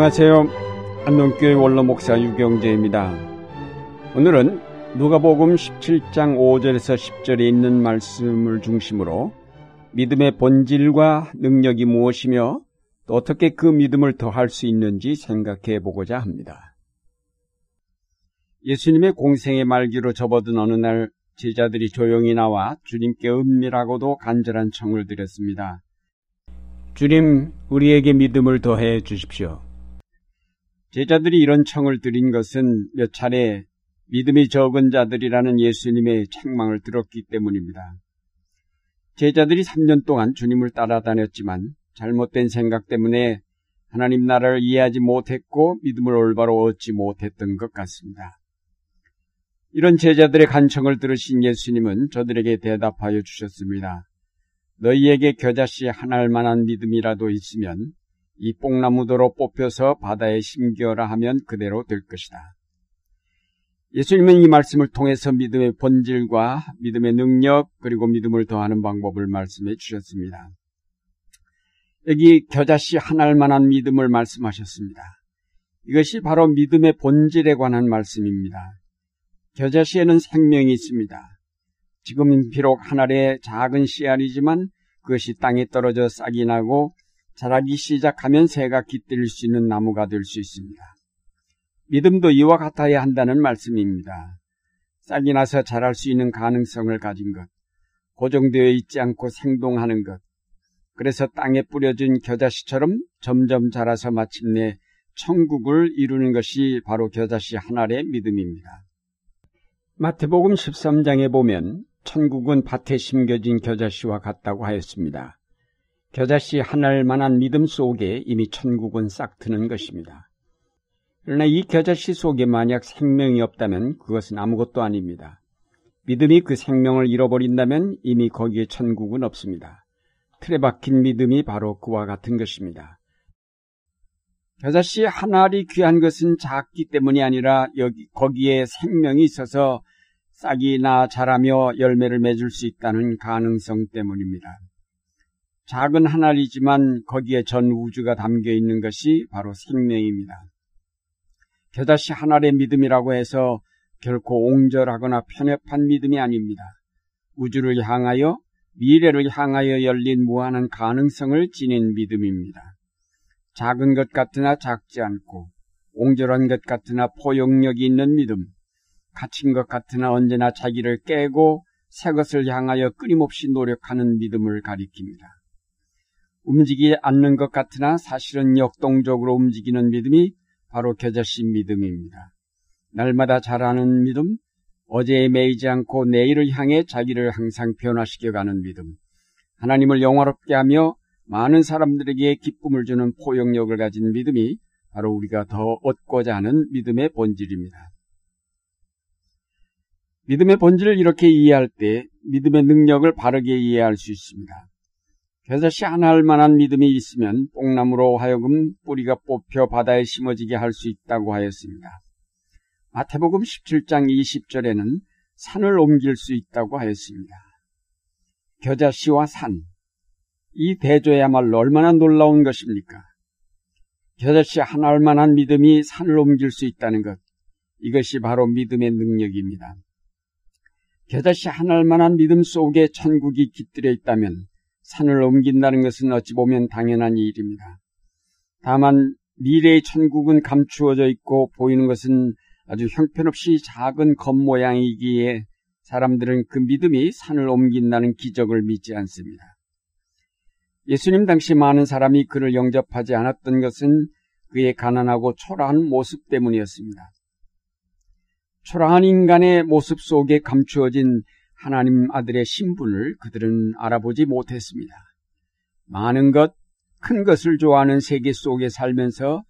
안녕하세요. 안동교회 원로 목사 유경재입니다. 오늘은 누가복음 17장 5절에서 10절에 있는 말씀을 중심으로 믿음의 본질과 능력이 무엇이며 또 어떻게 그 믿음을 더할 수 있는지 생각해 보고자 합니다. 예수님의 공생의 말기로 접어든 어느 날 제자들이 조용히 나와 주님께 은밀하고도 간절한 청을 드렸습니다. 주님, 우리에게 믿음을 더해 주십시오. 제자들이 이런 청을 드린 것은 몇 차례 믿음이 적은 자들이라는 예수님의 책망을 들었기 때문입니다. 제자들이 3년 동안 주님을 따라다녔지만 잘못된 생각 때문에 하나님 나라를 이해하지 못했고 믿음을 올바로 얻지 못했던 것 같습니다. 이런 제자들의 간청을 들으신 예수님은 저들에게 대답하여 주셨습니다. 너희에게 겨자씨 하나할 만한 믿음이라도 있으면 이 뽕나무도로 뽑혀서 바다에 심겨라 하면 그대로 될 것이다. 예수님은 이 말씀을 통해서 믿음의 본질과 믿음의 능력 그리고 믿음을 더하는 방법을 말씀해 주셨습니다. 여기 겨자씨 하나할 만한 믿음을 말씀하셨습니다. 이것이 바로 믿음의 본질에 관한 말씀입니다. 겨자씨에는 생명이 있습니다. 지금은 비록 하늘의 작은 씨알이지만 그것이 땅에 떨어져 싹이 나고 자라기 시작하면 새가 깃들일 수 있는 나무가 될 수 있습니다. 믿음도 이와 같아야 한다는 말씀입니다. 싹이 나서 자랄 수 있는 가능성을 가진 것, 고정되어 있지 않고 생동하는 것, 그래서 땅에 뿌려진 겨자씨처럼 점점 자라서 마침내 천국을 이루는 것이 바로 겨자씨 하나의 믿음입니다. 마태복음 13장에 보면 천국은 밭에 심겨진 겨자씨와 같다고 하였습니다. 겨자씨 하나일 만한 믿음 속에 이미 천국은 싹 트는 것입니다. 그러나 이 겨자씨 속에 만약 생명이 없다면 그것은 아무것도 아닙니다. 믿음이 그 생명을 잃어버린다면 이미 거기에 천국은 없습니다. 틀에 박힌 믿음이 바로 그와 같은 것입니다. 겨자씨 한 알이 귀한 것은 작기 때문이 아니라 여기 거기에 생명이 있어서 싹이 나 자라며 열매를 맺을 수 있다는 가능성 때문입니다. 작은 한 알이지만 거기에 전 우주가 담겨 있는 것이 바로 생명입니다. 한 알의 믿음이라고 해서 결코 옹졸하거나 편협한 믿음이 아닙니다. 우주를 향하여 미래를 향하여 열린 무한한 가능성을 지닌 믿음입니다. 작은 것 같으나 작지 않고 옹졸한 것 같으나 포용력이 있는 믿음, 갇힌 것 같으나 언제나 자기를 깨고 새 것을 향하여 끊임없이 노력하는 믿음을 가리킵니다. 움직이지 않는 것 같으나 사실은 역동적으로 움직이는 믿음이 바로 겨자씨 믿음입니다. 날마다 자라는 믿음, 어제에 매이지 않고 내일을 향해 자기를 항상 변화시켜가는 믿음, 하나님을 영화롭게 하며 많은 사람들에게 기쁨을 주는 포용력을 가진 믿음이 바로 우리가 더 얻고자 하는 믿음의 본질입니다. 믿음의 본질을 이렇게 이해할 때 믿음의 능력을 바르게 이해할 수 있습니다. 겨자씨 하나 할 만한 믿음이 있으면 뽕나무로 하여금 뿌리가 뽑혀 바다에 심어지게 할 수 있다고 하였습니다. 마태복음 17장 20절에는 산을 옮길 수 있다고 하였습니다. 겨자씨와 산, 이 대조야말로 얼마나 놀라운 것입니까? 겨자씨 하나 할 만한 믿음이 산을 옮길 수 있다는 것, 이것이 바로 믿음의 능력입니다. 겨자씨 하나 할 만한 믿음 속에 천국이 깃들여 있다면 산을 옮긴다는 것은 어찌 보면 당연한 일입니다. 다만 미래의 천국은 감추어져 있고 보이는 것은 아주 형편없이 작은 겉모양이기에 사람들은 그 믿음이 산을 옮긴다는 기적을 믿지 않습니다. 예수님 당시 많은 사람이 그를 영접하지 않았던 것은 그의 가난하고 초라한 모습 때문이었습니다. 초라한 인간의 모습 속에 감추어진 하나님 아들의 신분을 그들은 알아보지 못했습니다. 많은 것, 큰 것을 좋아하는 세계 속에 살면서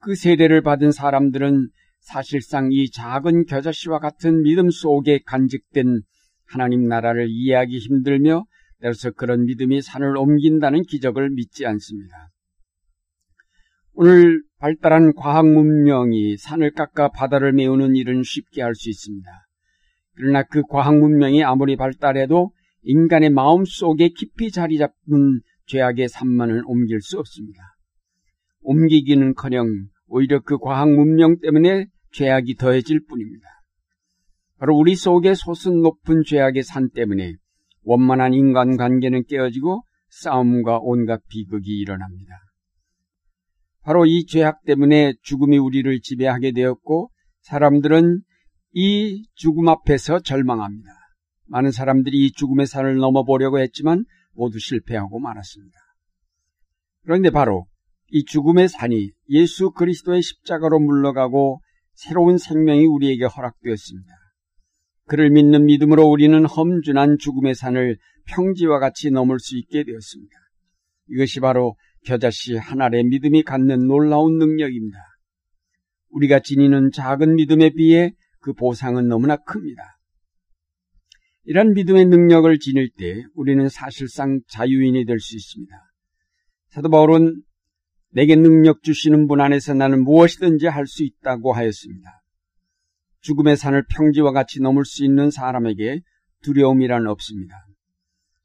그 세대를 받은 사람들은 사실상 이 작은 겨자씨와 같은 믿음 속에 간직된 하나님 나라를 이해하기 힘들며 그래서 그런 믿음이 산을 옮긴다는 기적을 믿지 않습니다. 오늘 발달한 과학 문명이 산을 깎아 바다를 메우는 일은 쉽게 할 수 있습니다. 그러나 그 과학 문명이 아무리 발달해도 인간의 마음 속에 깊이 자리 잡은 죄악의 산만을 옮길 수 없습니다. 옮기기는 커녕 오히려 그 과학 문명 때문에 죄악이 더해질 뿐입니다. 바로 우리 속에 솟은 높은 죄악의 산 때문에 원만한 인간 관계는 깨어지고 싸움과 온갖 비극이 일어납니다. 바로 이 죄악 때문에 죽음이 우리를 지배하게 되었고 사람들은 이 죽음 앞에서 절망합니다. 많은 사람들이 이 죽음의 산을 넘어보려고 했지만 모두 실패하고 말았습니다. 그런데 바로 이 죽음의 산이 예수 그리스도의 십자가로 물러가고 새로운 생명이 우리에게 허락되었습니다. 그를 믿는 믿음으로 우리는 험준한 죽음의 산을 평지와 같이 넘을 수 있게 되었습니다. 이것이 바로 겨자씨 하나의 믿음이 갖는 놀라운 능력입니다. 우리가 지니는 작은 믿음에 비해 그 보상은 너무나 큽니다. 이런 믿음의 능력을 지닐 때 우리는 사실상 자유인이 될 수 있습니다. 사도 바울은 내게 능력 주시는 분 안에서 나는 무엇이든지 할 수 있다고 하였습니다. 죽음의 산을 평지와 같이 넘을 수 있는 사람에게 두려움이란 없습니다.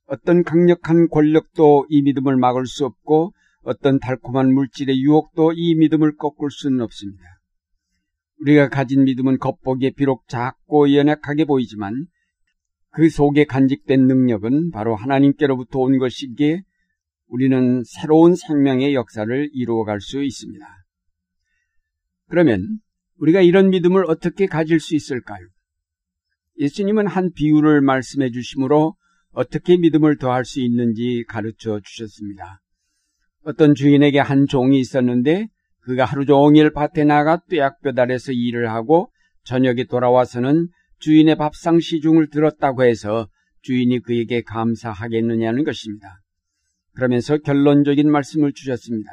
어떤 강력한 권력도 이 믿음을 막을 수 없고 어떤 달콤한 물질의 유혹도 이 믿음을 꺾을 수는 없습니다. 우리가 가진 믿음은 겉보기에 비록 작고 연약하게 보이지만 그 속에 간직된 능력은 바로 하나님께로부터 온 것이기에 우리는 새로운 생명의 역사를 이루어갈 수 있습니다. 그러면 우리가 이런 믿음을 어떻게 가질 수 있을까요? 예수님은 한 비유를 말씀해 주심으로 어떻게 믿음을 더할 수 있는지 가르쳐 주셨습니다. 어떤 주인에게 한 종이 있었는데 그가 하루 종일 밭에 나가 뙤약볕 아래서 일을 하고 저녁에 돌아와서는 주인의 밥상 시중을 들었다고 해서 주인이 그에게 감사하겠느냐는 것입니다. 그러면서 결론적인 말씀을 주셨습니다.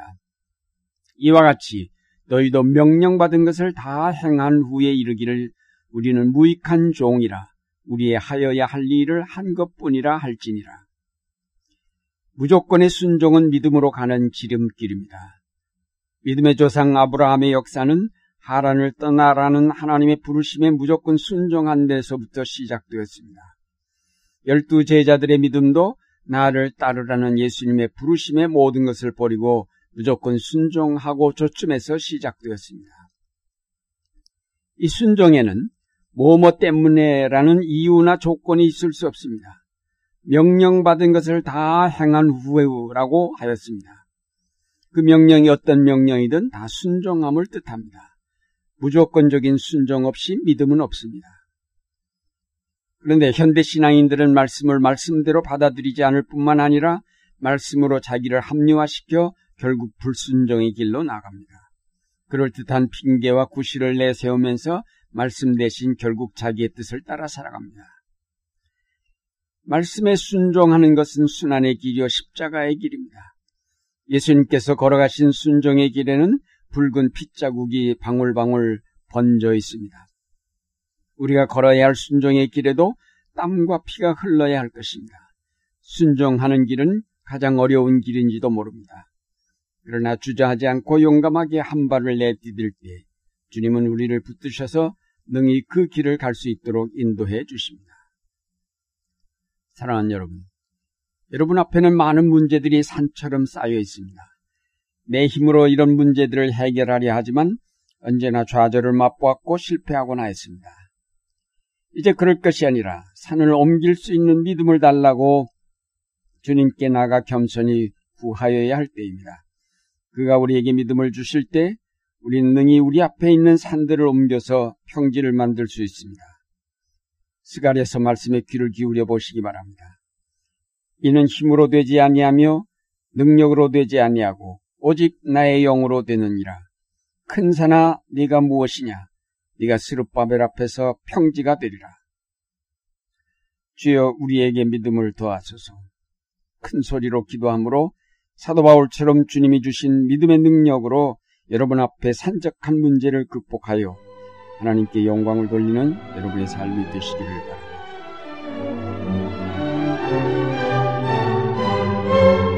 이와 같이 너희도 명령받은 것을 다 행한 후에 이르기를 우리는 무익한 종이라 우리의 하여야 할 일을 한 것뿐이라 할지니라. 무조건의 순종은 믿음으로 가는 지름길입니다. 믿음의 조상 아브라함의 역사는 하란을 떠나라는 하나님의 부르심에 무조건 순종한 데서부터 시작되었습니다. 열두 제자들의 믿음도 나를 따르라는 예수님의 부르심의 모든 것을 버리고 무조건 순종하고 조춤에서 시작되었습니다. 이 순종에는 뭐뭐 때문에라는 이유나 조건이 있을 수 없습니다. 명령받은 것을 다 행한 후라고 하였습니다. 그 명령이 어떤 명령이든 다 순종함을 뜻합니다. 무조건적인 순종 없이 믿음은 없습니다. 그런데 현대 신앙인들은 말씀을 말씀대로 받아들이지 않을 뿐만 아니라 말씀으로 자기를 합리화시켜 결국 불순종의 길로 나갑니다. 그럴듯한 핑계와 구실을 내세우면서 말씀 대신 결국 자기의 뜻을 따라 살아갑니다. 말씀에 순종하는 것은 순환의 길이요 십자가의 길입니다. 예수님께서 걸어가신 순종의 길에는 붉은 핏자국이 방울방울 번져 있습니다. 우리가 걸어야 할 순종의 길에도 땀과 피가 흘러야 할 것입니다. 순종하는 길은 가장 어려운 길인지도 모릅니다. 그러나 주저하지 않고 용감하게 한 발을 내디딜 때 주님은 우리를 붙드셔서 능히 그 길을 갈 수 있도록 인도해 주십니다. 사랑하는 여러분, 여러분 앞에는 많은 문제들이 산처럼 쌓여 있습니다. 내 힘으로 이런 문제들을 해결하려 하지만 언제나 좌절을 맛보았고 실패하고나 했습니다. 이제 그럴 것이 아니라 산을 옮길 수 있는 믿음을 달라고 주님께 나가 겸손히 구하여야 할 때입니다. 그가 우리에게 믿음을 주실 때 우리는 능히 우리 앞에 있는 산들을 옮겨서 평지를 만들 수 있습니다. 스가랴서 말씀에 귀를 기울여 보시기 바랍니다. 이는 힘으로 되지 아니하며 능력으로 되지 아니하고 오직 나의 영으로 되느니라. 큰 산아 네가 무엇이냐? 네가 스룹바벨 앞에서 평지가 되리라. 주여 우리에게 믿음을 더하소서. 큰 소리로 기도함으로 사도 바울처럼 주님이 주신 믿음의 능력으로 여러분 앞에 산적한 문제를 극복하여 하나님께 영광을 돌리는 여러분의 삶이 되시기를 바랍니다. thank you